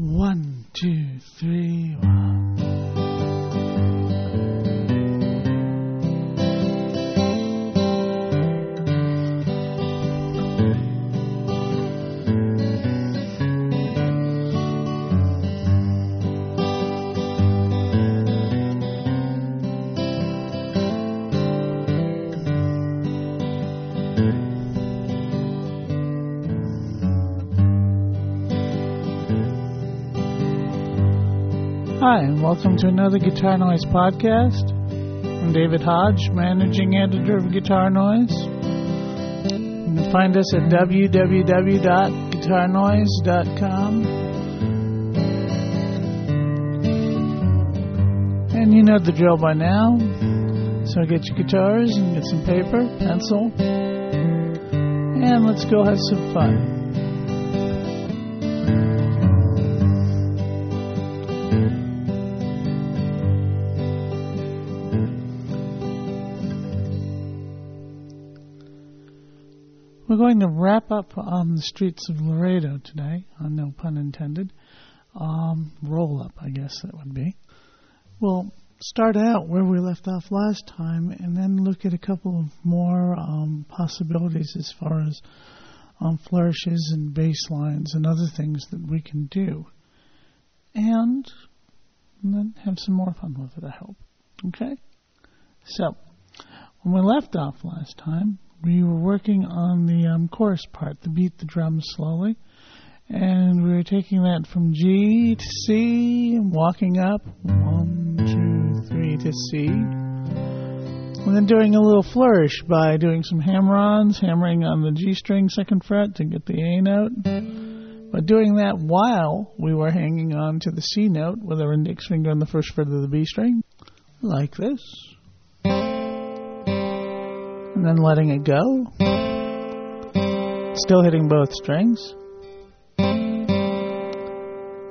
One, two, three, welcome to another Guitar Noise podcast. I'm David Hodge, managing editor of Guitar Noise. You can find us at www.guitarnoise.com. And you know the drill by now. So get your guitars and get some paper, pencil, and let's go have some fun. Going to wrap up on the streets of Laredo today, uh, no pun intended. Um, roll up, I guess that would be. We'll start out where we left off last time and then look at a couple of more um, possibilities as far as um, flourishes and basslines and other things that we can do. And, and then have some more fun with it, I hope. Okay? So, when we left off last time, we were working on the um, chorus part, the beat the drums slowly, and we were taking that from G to C, and walking up one, two, three to C, and then doing a little flourish by doing some hammer-ons, hammering on the G string second fret to get the A note. But doing that while we were hanging on to the C note with our index finger on the first fret of the B string, like this and then letting it go. Still hitting both strings.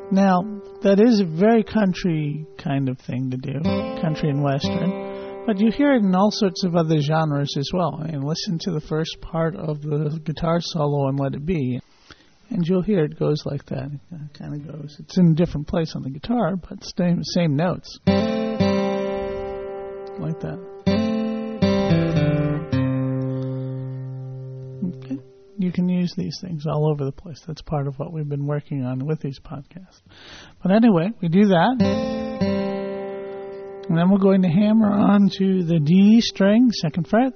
Now, that is a very country kind of thing to do, country and western, but you hear it in all sorts of other genres as well. And listen to the first part of the guitar solo and let it be. And you'll hear it goes like that. It kind of goes. It's in a different place on the guitar, but same, same notes. Like that. You can use these things all over the place. That's part of what we've been working on with these podcasts. But anyway, we do that. And then we're going to hammer on to the D string, second fret.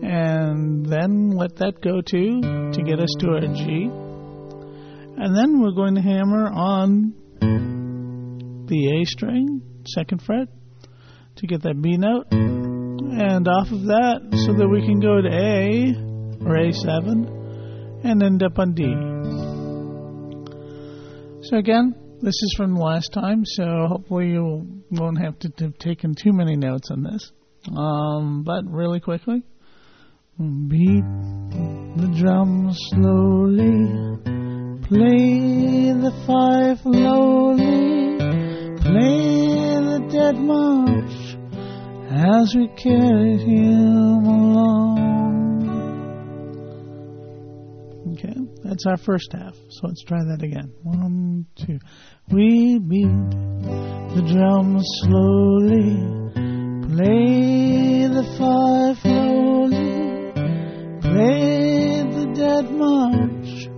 And then let that go to to get us to our G. And then we're going to hammer on the A string, second fret, to get that B note. And off of that, so that we can go to A or A7 and end up on D. So again, this is from last time, so hopefully you won't have to have taken too many notes on this. Um, but really quickly, beat the drum slowly, play the fife lowly, play the dead march as we carried him along. Okay, that's our first half. So let's try that again. One, two. We beat the drums slowly, play the fife slowly, play the dead march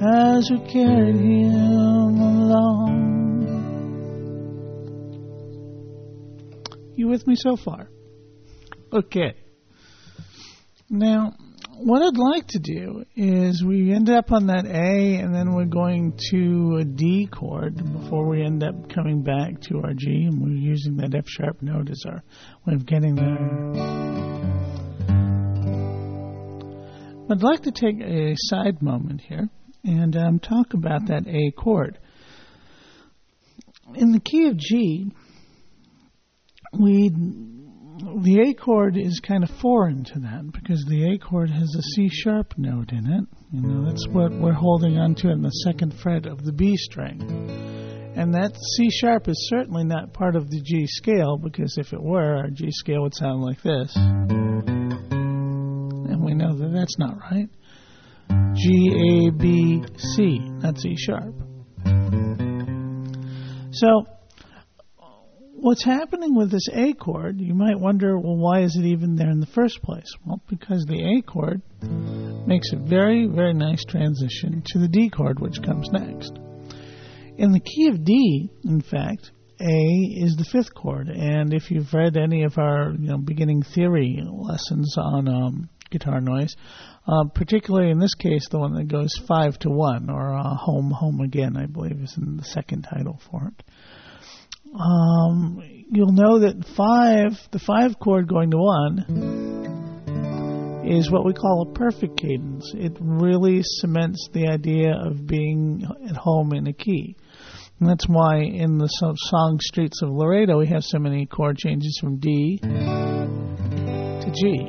as we carried him along. With me so far? Okay. Now, what I'd like to do is we end up on that A and then we're going to a D chord before we end up coming back to our G and we're using that F sharp note as our way of getting there. I'd like to take a side moment here and um, talk about that A chord. In the key of G, we the A chord is kind of foreign to that because the A chord has a C sharp note in it. You know, that's what we're holding onto in the second fret of the B string. And that C sharp is certainly not part of the G scale because if it were, our G scale would sound like this. And we know that that's not right. G, A, B, C, that's C sharp. So, what's happening with this A chord, you might wonder, well, why is it even there in the first place? Well, because the A chord makes a very, very nice transition to the D chord, which comes next. In the key of D, in fact, A is the fifth chord, and if you've read any of our you know, beginning theory lessons on um, guitar noise, uh, particularly in this case, the one that goes five to one, or uh, home, home again, I believe is in the second title for it. Um, you'll know that five, the five chord going to one, is what we call a perfect cadence. It really cements the idea of being at home in a key. And that's why in the song Streets of Laredo we have so many chord changes from D to G.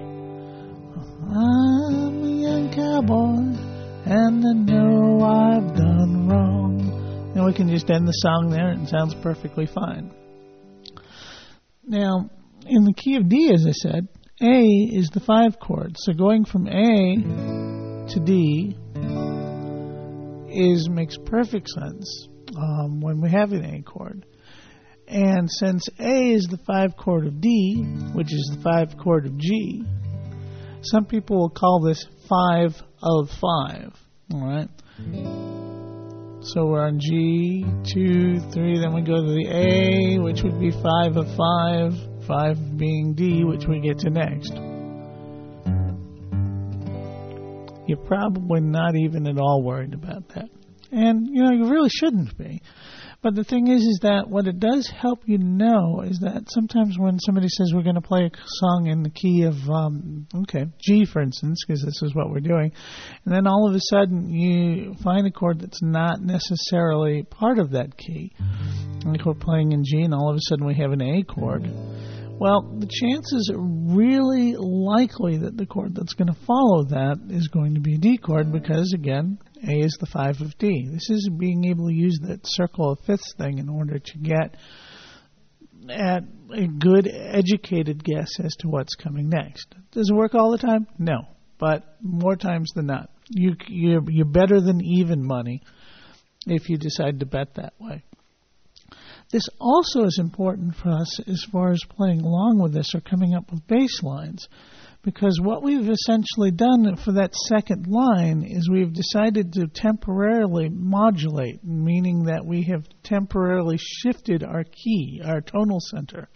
I'm a young cowboy and I know I've done. We can just end the song there and it sounds perfectly fine. Now, in the key of D, as I said, A is the five chord. So going from A to D is makes perfect sense um, when we have an A chord. And since A is the five chord of D, which is the five chord of G, some people will call this five of five. All right. So we're on G, two, three, then we go to the A, which would be five of five, five being D, which we get to next. You're probably not even at all worried about that. And, you know, you really shouldn't be. But the thing is, is that what it does help you know is that sometimes when somebody says we're going to play a song in the key of, um, okay, G, for instance, because this is what we're doing, and then all of a sudden you find a chord that's not necessarily part of that key, like we're playing in G, and all of a sudden we have an A chord. Well, the chances are really likely that the chord that's going to follow that is going to be a D chord because, again, A is the 5 of D. This is being able to use that circle of fifths thing in order to get at a good educated guess as to what's coming next. Does it work all the time? No, but more times than not. You, you're, you're better than even money if you decide to bet that way. This also is important for us as far as playing along with this or coming up with bass lines. Because what we've essentially done for that second line is we've decided to temporarily modulate, meaning that we have temporarily shifted our key, our tonal center.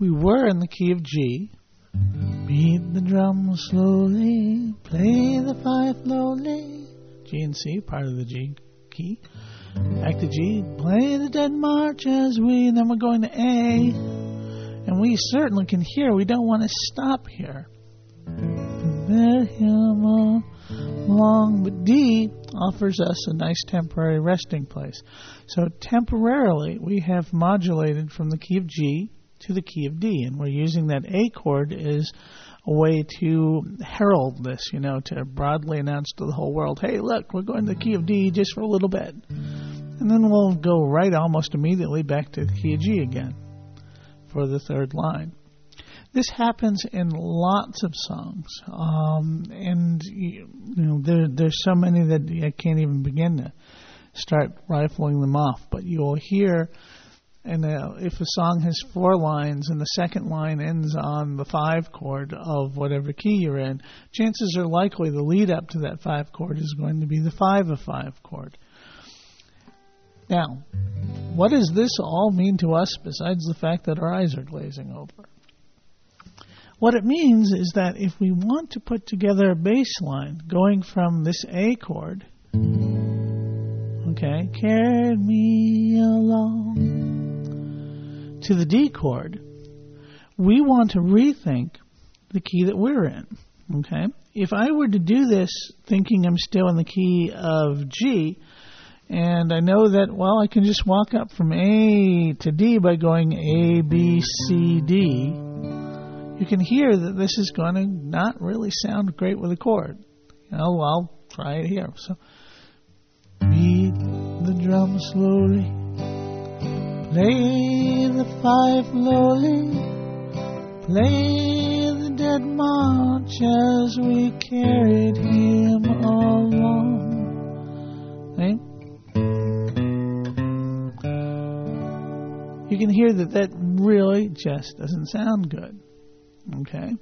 We were in the key of G. Beat the drum slowly, play the fife slowly. G and C, part of the G key. Back to G. Play the Dead March as we, and then we're going to A. And we certainly can hear. We don't want to stop here. Let him along. But D offers us a nice temporary resting place. So temporarily, we have modulated from the key of G to the key of D, and we're using that A chord as a way to herald this, you know, to broadly announce to the whole world, hey, look, we're going to the key of D just for a little bit. And then we'll go right almost immediately back to the key of G again for the third line. This happens in lots of songs, um, and you know there there's so many that I can't even begin to start rifling them off. But you'll hear and uh, if a song has four lines and the second line ends on the five chord of whatever key you're in, chances are likely the lead up to that five chord is going to be the five of five chord. Now, what does this all mean to us besides the fact that our eyes are glazing over? What it means is that if we want to put together a bass line going from this A chord, okay, carried me along to the D chord, we want to rethink the key that we're in. Okay? If I were to do this thinking I'm still in the key of G, and I know that, well, I can just walk up from A to D by going A, B, C, D, you can hear that this is going to not really sound great with a chord. You know, I'll try it here. So, beat the drum slowly Play the fife lowly, play the dead march as we carried him along. Hey? you can hear that that really just doesn't sound good. Okay?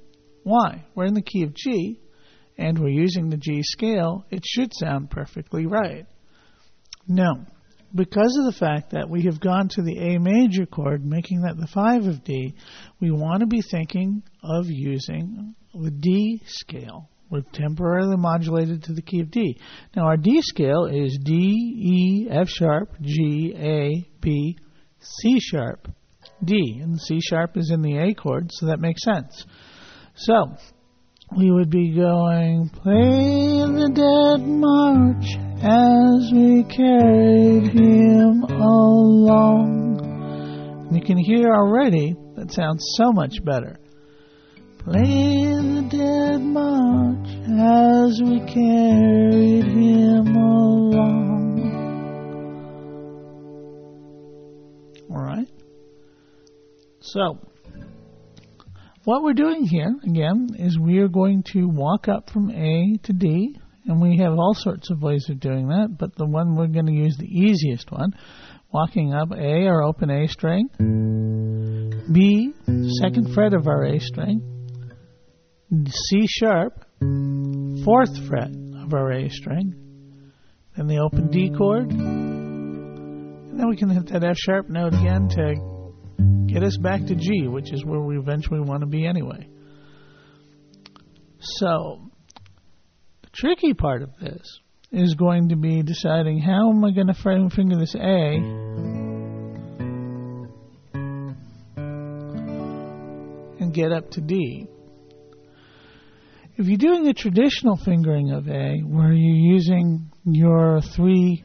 Why? We're in the key of G, and we're using the G scale. It should sound perfectly right. No. Because of the fact that we have gone to the A major chord, making that the 5 of D, we want to be thinking of using the D scale. We're temporarily modulated to the key of D. Now our D scale is D, E, F sharp, G, A, B, C sharp, D. And C sharp is in the A chord, so that makes sense. So, we would be going, play the dead march as we carried him along. You can hear already that sounds so much better. Play the dead march as we carried him along. All right. So, what we're doing here, again, is we are going to walk up from A to D, and we have all sorts of ways of doing that, but the one we're going to use the easiest one, walking up A, our open A string, B, second fret of our A string, C sharp, fourth fret of our A string, then the open D chord, and then we can hit that F sharp note again to get us back to G, which is where we eventually want to be anyway. So, the tricky part of this is going to be deciding how am I going to finger this A and get up to D. If you're doing a traditional fingering of A, where you're using your three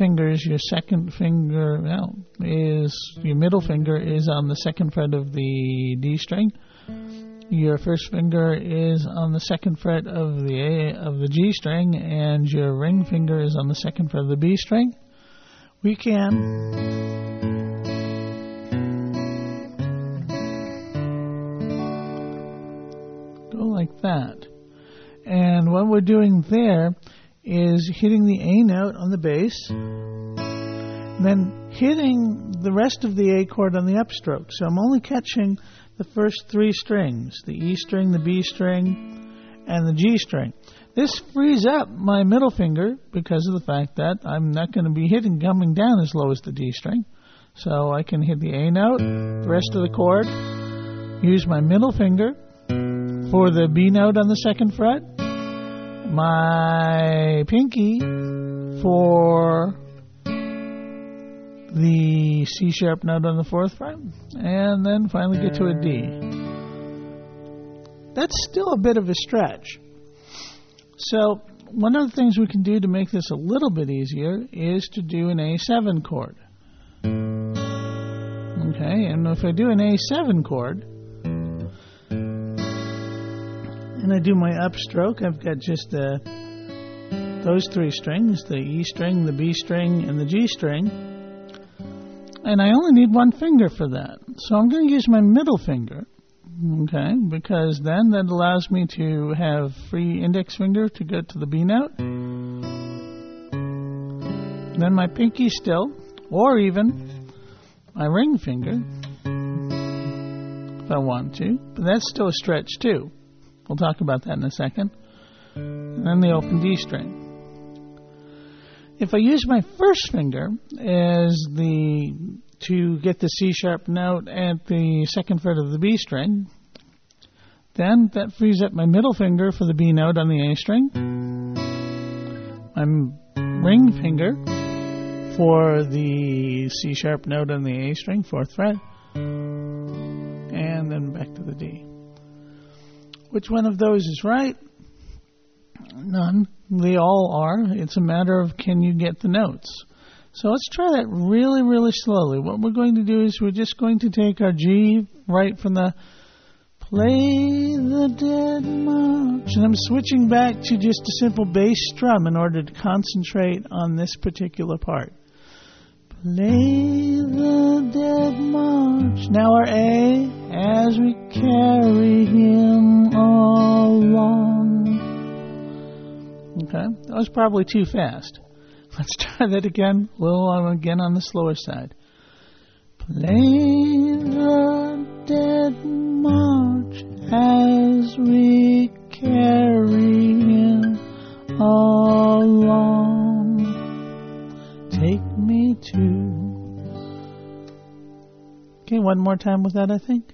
fingers, your second finger well, is your middle finger is on the second fret of the D string. Your first finger is on the second fret of the A of the G string, and your ring finger is on the second fret of the B string. We can go like that. And what we're doing there is hitting the A note on the bass, then hitting the rest of the A chord on the upstroke. So I'm only catching the first three strings the E string, the B string, and the G string. This frees up my middle finger because of the fact that I'm not going to be hitting coming down as low as the D string. So I can hit the A note, the rest of the chord, use my middle finger for the B note on the second fret, my pinky for the C sharp note on the fourth fret, and then finally get to a D. That's still a bit of a stretch. So, one of the things we can do to make this a little bit easier is to do an A7 chord. Okay, and if I do an A7 chord, and I do my upstroke, I've got just uh, those three strings the E string, the B string, and the G string. And I only need one finger for that. So I'm going to use my middle finger, okay, because then that allows me to have free index finger to go to the B note. Then my pinky still, or even my ring finger, if I want to. But that's still a stretch too. We'll talk about that in a second. And then the open D string. If I use my first finger as the to get the C sharp note at the second fret of the B string, then that frees up my middle finger for the B note on the A string, my ring finger for the C sharp note on the A string, fourth fret, Which one of those is right? None. They all are. It's a matter of can you get the notes. So let's try that really, really slowly. What we're going to do is we're just going to take our G right from the play the dead march. And I'm switching back to just a simple bass strum in order to concentrate on this particular part. Play the dead march. Now our A as we carry him along. Okay, that was probably too fast. Let's try that again, a little again on the slower side. Play the dead march as we to. Okay, one more time with that, I think.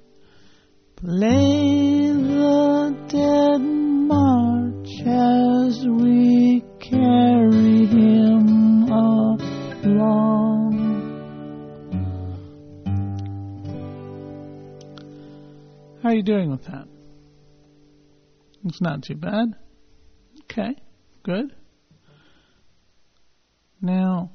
Play the dead march as we carry him along. How are you doing with that? It's not too bad. Okay, good. Now,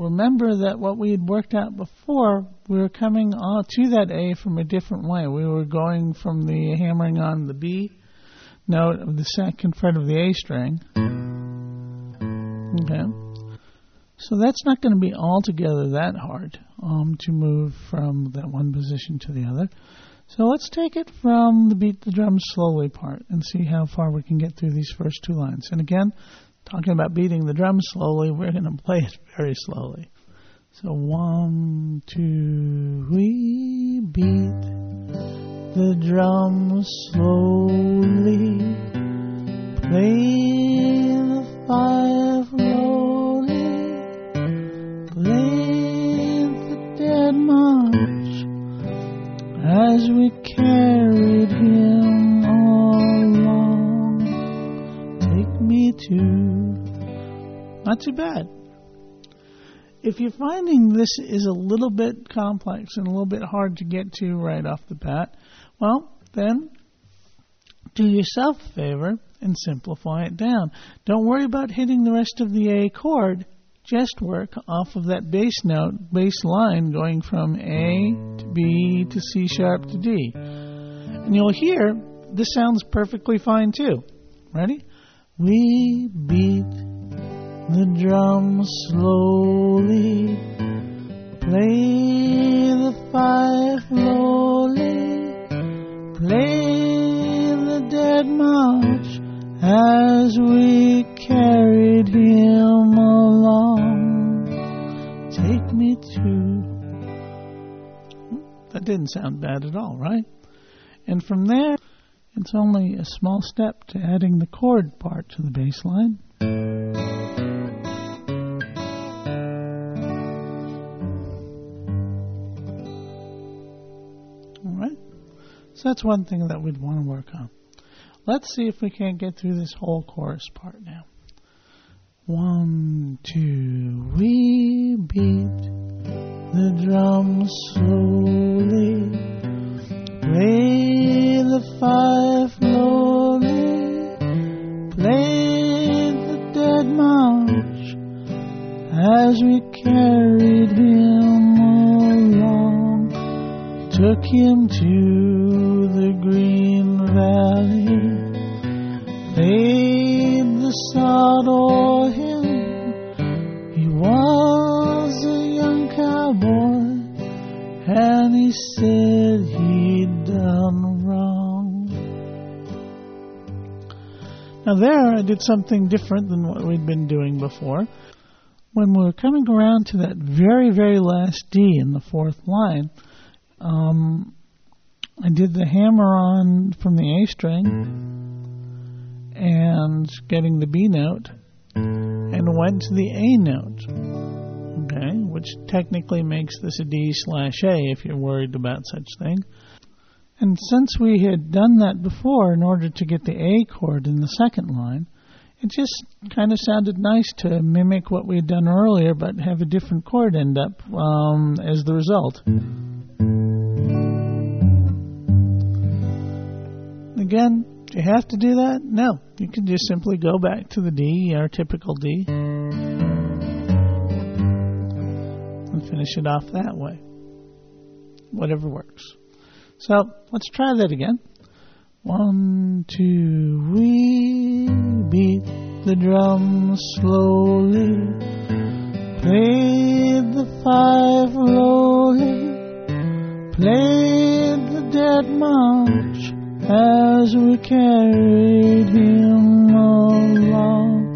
remember that what we had worked out before, we were coming on to that A from a different way. We were going from the hammering on the B note of the second fret of the A string. Okay. So that's not going to be altogether that hard um, to move from that one position to the other. So let's take it from the beat the drums slowly part and see how far we can get through these first two lines. And again, talking about beating the drum slowly, we're going to play it very slowly. So one, two, we beat the drum slowly, play the fife slowly, play the dead march as we carried him along. Take me to. Not too bad. If you're finding this is a little bit complex and a little bit hard to get to right off the bat, well, then do yourself a favor and simplify it down. Don't worry about hitting the rest of the A chord. Just work off of that bass note, bass line going from A to B to C sharp to D. And you'll hear this sounds perfectly fine too. Ready? We beat the drums slowly, play the fife slowly, play the dead march as we carried him along. Take me to. That didn't sound bad at all, right? And from there, it's only a small step to adding the chord part to the bass line. So that's one thing that we'd want to work on. Let's see if we can't get through this whole chorus part now. One, two, we beat the drums slowly, play the fife slowly, play the dead march as we carried him along, took him to sod o'er him. He was a young cowboy, and he said he'd done wrong. Now, there I did something different than what we'd been doing before. When we were coming around to that very, very last D in the fourth line, um, I did the hammer on from the A string and getting the B note and went to the A note. Okay, which technically makes this a D slash A if you're worried about such thing. And since we had done that before in order to get the A chord in the second line, it just kind of sounded nice to mimic what we had done earlier but have a different chord end up um, as the result. Again, do you have to do that? No. You can just simply go back to the D, our typical D, and finish it off that way. Whatever works. So let's try that again. One, two, we beat the drums slowly, played the fife slowly, played the dead march as we carried him along,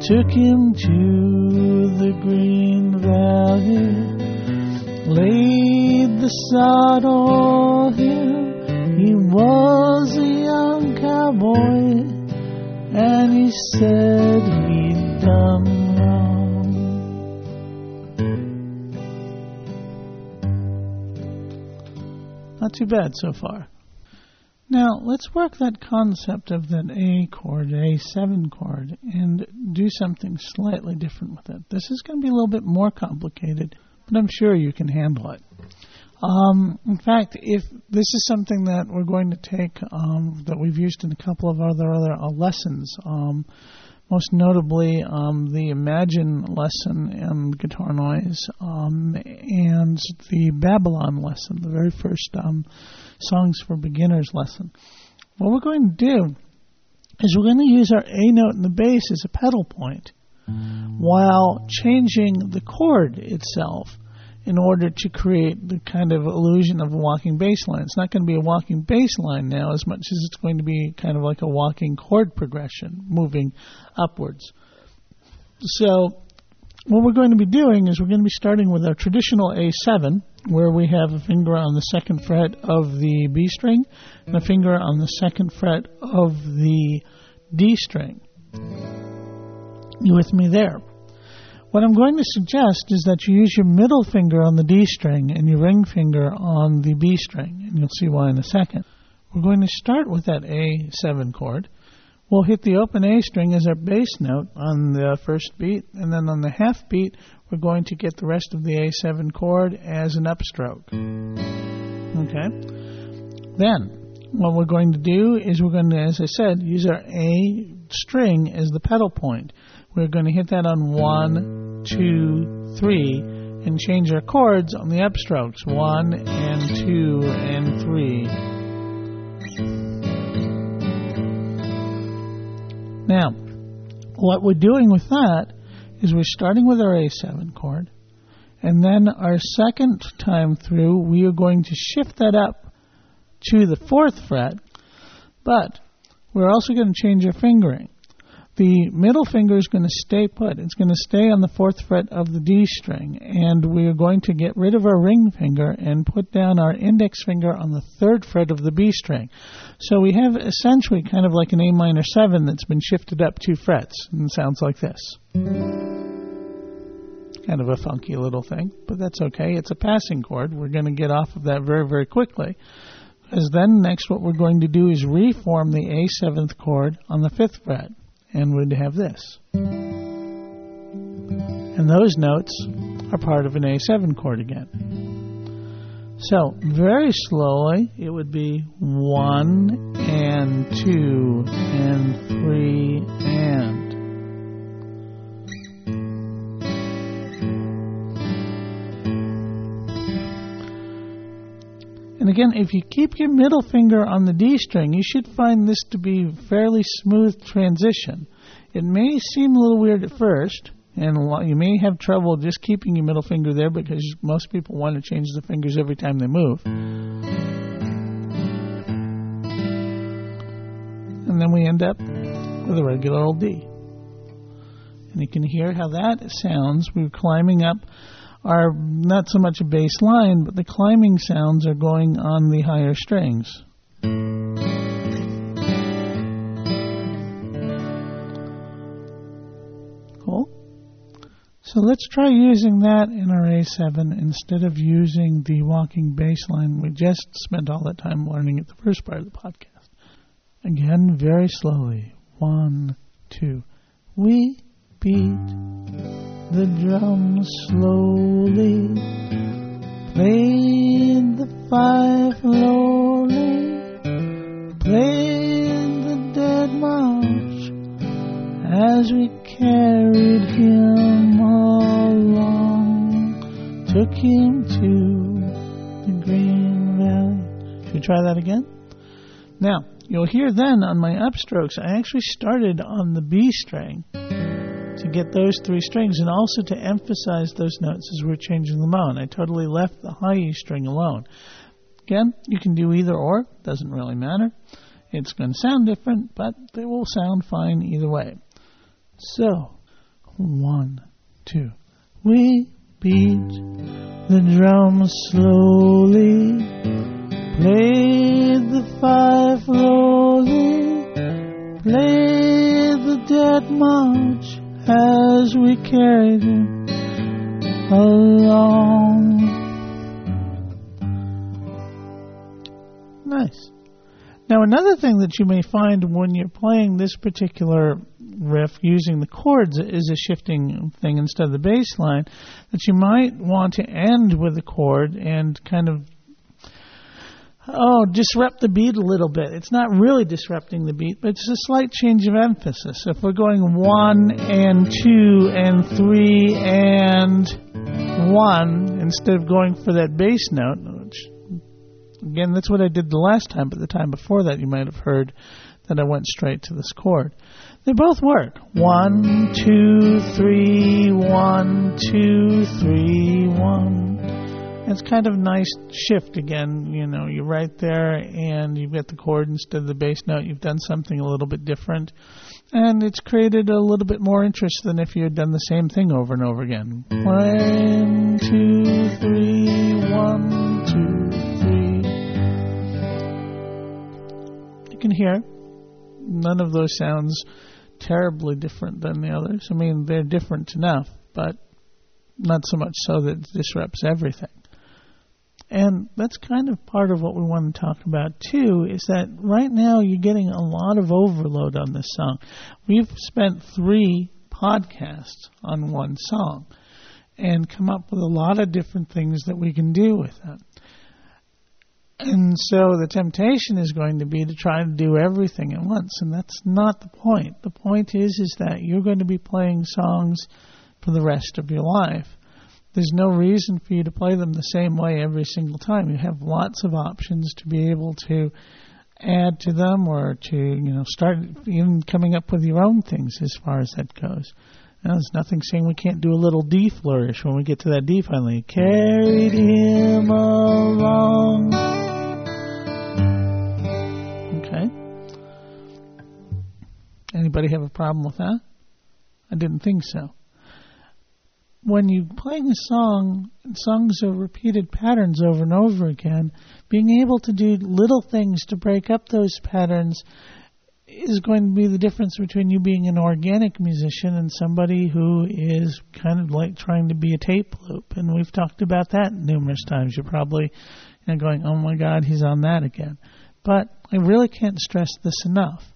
took him to the green valley, laid saw him. He was a young cowboy, and he said he'd done wrong. Not too bad so far. Now, let's work that concept of that A chord, A7 chord, and do something slightly different with it. This is going to be a little bit more complicated, but I'm sure you can handle it. Um, in fact, if this is something that we're going to take um, that we've used in a couple of other other uh, lessons, um, most notably um, the Imagine lesson in guitar noise um, and the Babylon lesson, the very first um, songs for beginners lesson. What we're going to do is we're going to use our A note in the bass as a pedal point while changing the chord itself in order to create the kind of illusion of a walking bass line. It's not going to be a walking bass line now as much as it's going to be kind of like a walking chord progression moving upwards. So what we're going to be doing is we're going to be starting with our traditional A7 where we have a finger on the second fret of the B string and a finger on the second fret of the D string. You with me there? What I'm going to suggest is that you use your middle finger on the D string and your ring finger on the B string, and you'll see why in a second. We're going to start with that A7 chord. We'll hit the open A string as our bass note on the first beat, and then on the half beat, we're going to get the rest of the A7 chord as an upstroke. Okay? Then, what we're going to do is we're going to, as I said, use our A string as the pedal point. We're going to hit that on one, two, three, and change our chords on the upstrokes. One and two and three. Now, what we're doing with that is we're starting with our A7 chord, and then our second time through, we are going to shift that up to the fourth fret, but we're also going to change our fingering the middle finger is going to stay put. It's going to stay on the fourth fret of the D string, and we're going to get rid of our ring finger and put down our index finger on the third fret of the B string. So we have essentially kind of like an A minor 7 that's been shifted up two frets, and sounds like this. Kind of a funky little thing, but that's okay. It's a passing chord. We're going to get off of that very, very quickly. Because then next what we're going to do is reform the A seventh chord on the fifth fret and would have this. And those notes are part of an A7 chord again. So, very slowly, it would be one and two and three and. Again, if you keep your middle finger on the D string, you should find this to be a fairly smooth transition. It may seem a little weird at first, and you may have trouble just keeping your middle finger there because most people want to change the fingers every time they move. And then we end up with a regular old D. And you can hear how that sounds. We're climbing up are not so much a bass line, but the climbing sounds are going on the higher strings. Cool. So let's try using that in our A7 instead of using the walking bass line we just spent all that time learning at the first part of the podcast. Again, very slowly. One, two. We beat the drums slowly, played the fife lowly, played the dead march as we carried him along, took him to the Green Valley. Should we try that again? Now, you'll hear then on my upstrokes, I actually started on the B string to get those three strings and also to emphasize those notes as we're changing them on. I totally left the high E string alone. Again, you can do either or, doesn't really matter. It's going to sound different, but they will sound fine either way. So, one, two. We beat the drums slowly, played the fife slowly, played the dead march as we carried him along. Nice. Now, another thing that you may find when you're playing this particular riff using the chords is a shifting thing instead of the bass line, that you might want to end with a chord and kind of oh, disrupt the beat a little bit. It's not really disrupting the beat, but it's a slight change of emphasis. If we're going one and two and three and one instead of going for that bass note, which again, that's what I did the last time, but the time before that, you might have heard that I went straight to this chord. They both work. One, two, three, one, two, three, one. It's kind of nice shift again. You know, you're right there and you've got the chord instead of the bass note. You've done something a little bit different. And it's created a little bit more interest than if you had done the same thing over and over again. One, two, three, one, two, three. You can hear none of those sounds terribly different than the others. I mean, they're different enough, but not so much so that it disrupts everything. And that's kind of part of what we want to talk about too, is that right now you're getting a lot of overload on this song. We've spent three podcasts on one song and come up with a lot of different things that we can do with it. And so the temptation is going to be to try to do everything at once, and that's not the point. The point is is that you're going to be playing songs for the rest of your life. There's no reason for you to play them the same way every single time. You have lots of options to be able to add to them or to, you know, start even coming up with your own things as far as that goes. Now, there's nothing saying we can't do a little D flourish when we get to that D finally. Carried him along. Okay. Anybody have a problem with that? I didn't think so. When you playing a song, songs are repeated patterns over and over again, being able to do little things to break up those patterns is going to be the difference between you being an organic musician and somebody who is kind of like trying to be a tape loop. And we've talked about that numerous times. You're probably you know, going, oh my God, he's on that again. But I really can't stress this enough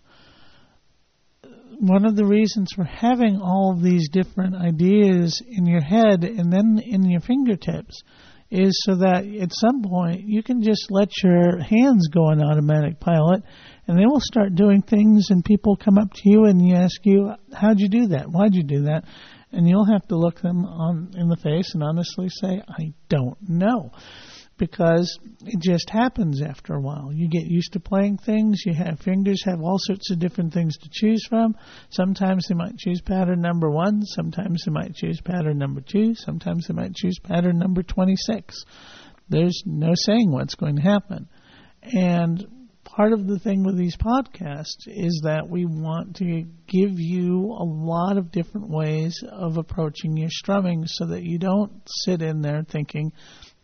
one of the reasons for having all of these different ideas in your head and then in your fingertips is so that at some point you can just let your hands go on automatic pilot and they will start doing things and people come up to you and you ask you how'd you do that? Why'd you do that? And you'll have to look them on in the face and honestly say i don't know because it just happens after a while. You get used to playing things. You have fingers have all sorts of different things to choose from. Sometimes they might choose pattern number one. Sometimes they might choose pattern number two. Sometimes they might choose pattern number 26. There's no saying what's going to happen. And part of the thing with these podcasts is that we want to give you a lot of different ways of approaching your strumming so that you don't sit in there thinking,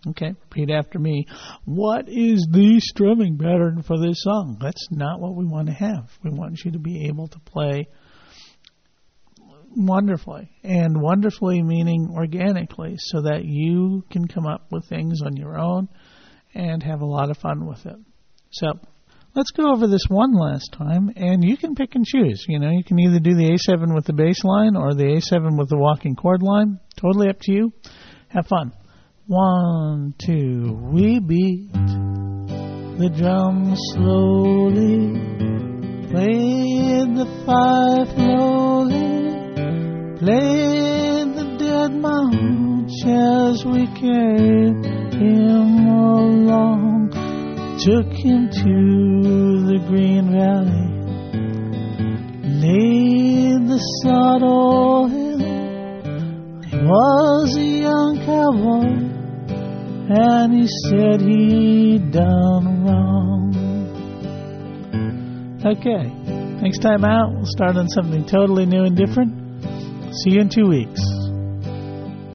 Okay, repeat after me. What is the strumming pattern for this song? That's not what we want to have. We want you to be able to play wonderfully, and wonderfully meaning organically, so that you can come up with things on your own and have a lot of fun with it. So, let's go over this one last time, and you can pick and choose. You know, you can either do the A7 with the bass line or the A7 with the walking chord line. Totally up to you. Have fun. One, two, we beat the drum slowly, played the fife slowly, played the dead march as we carried him along, took him to the green valley, laid the saddle him. He was a young cowboy and he said he'd done wrong. Okay, next time out, we'll start on something totally new and different. See you in two weeks.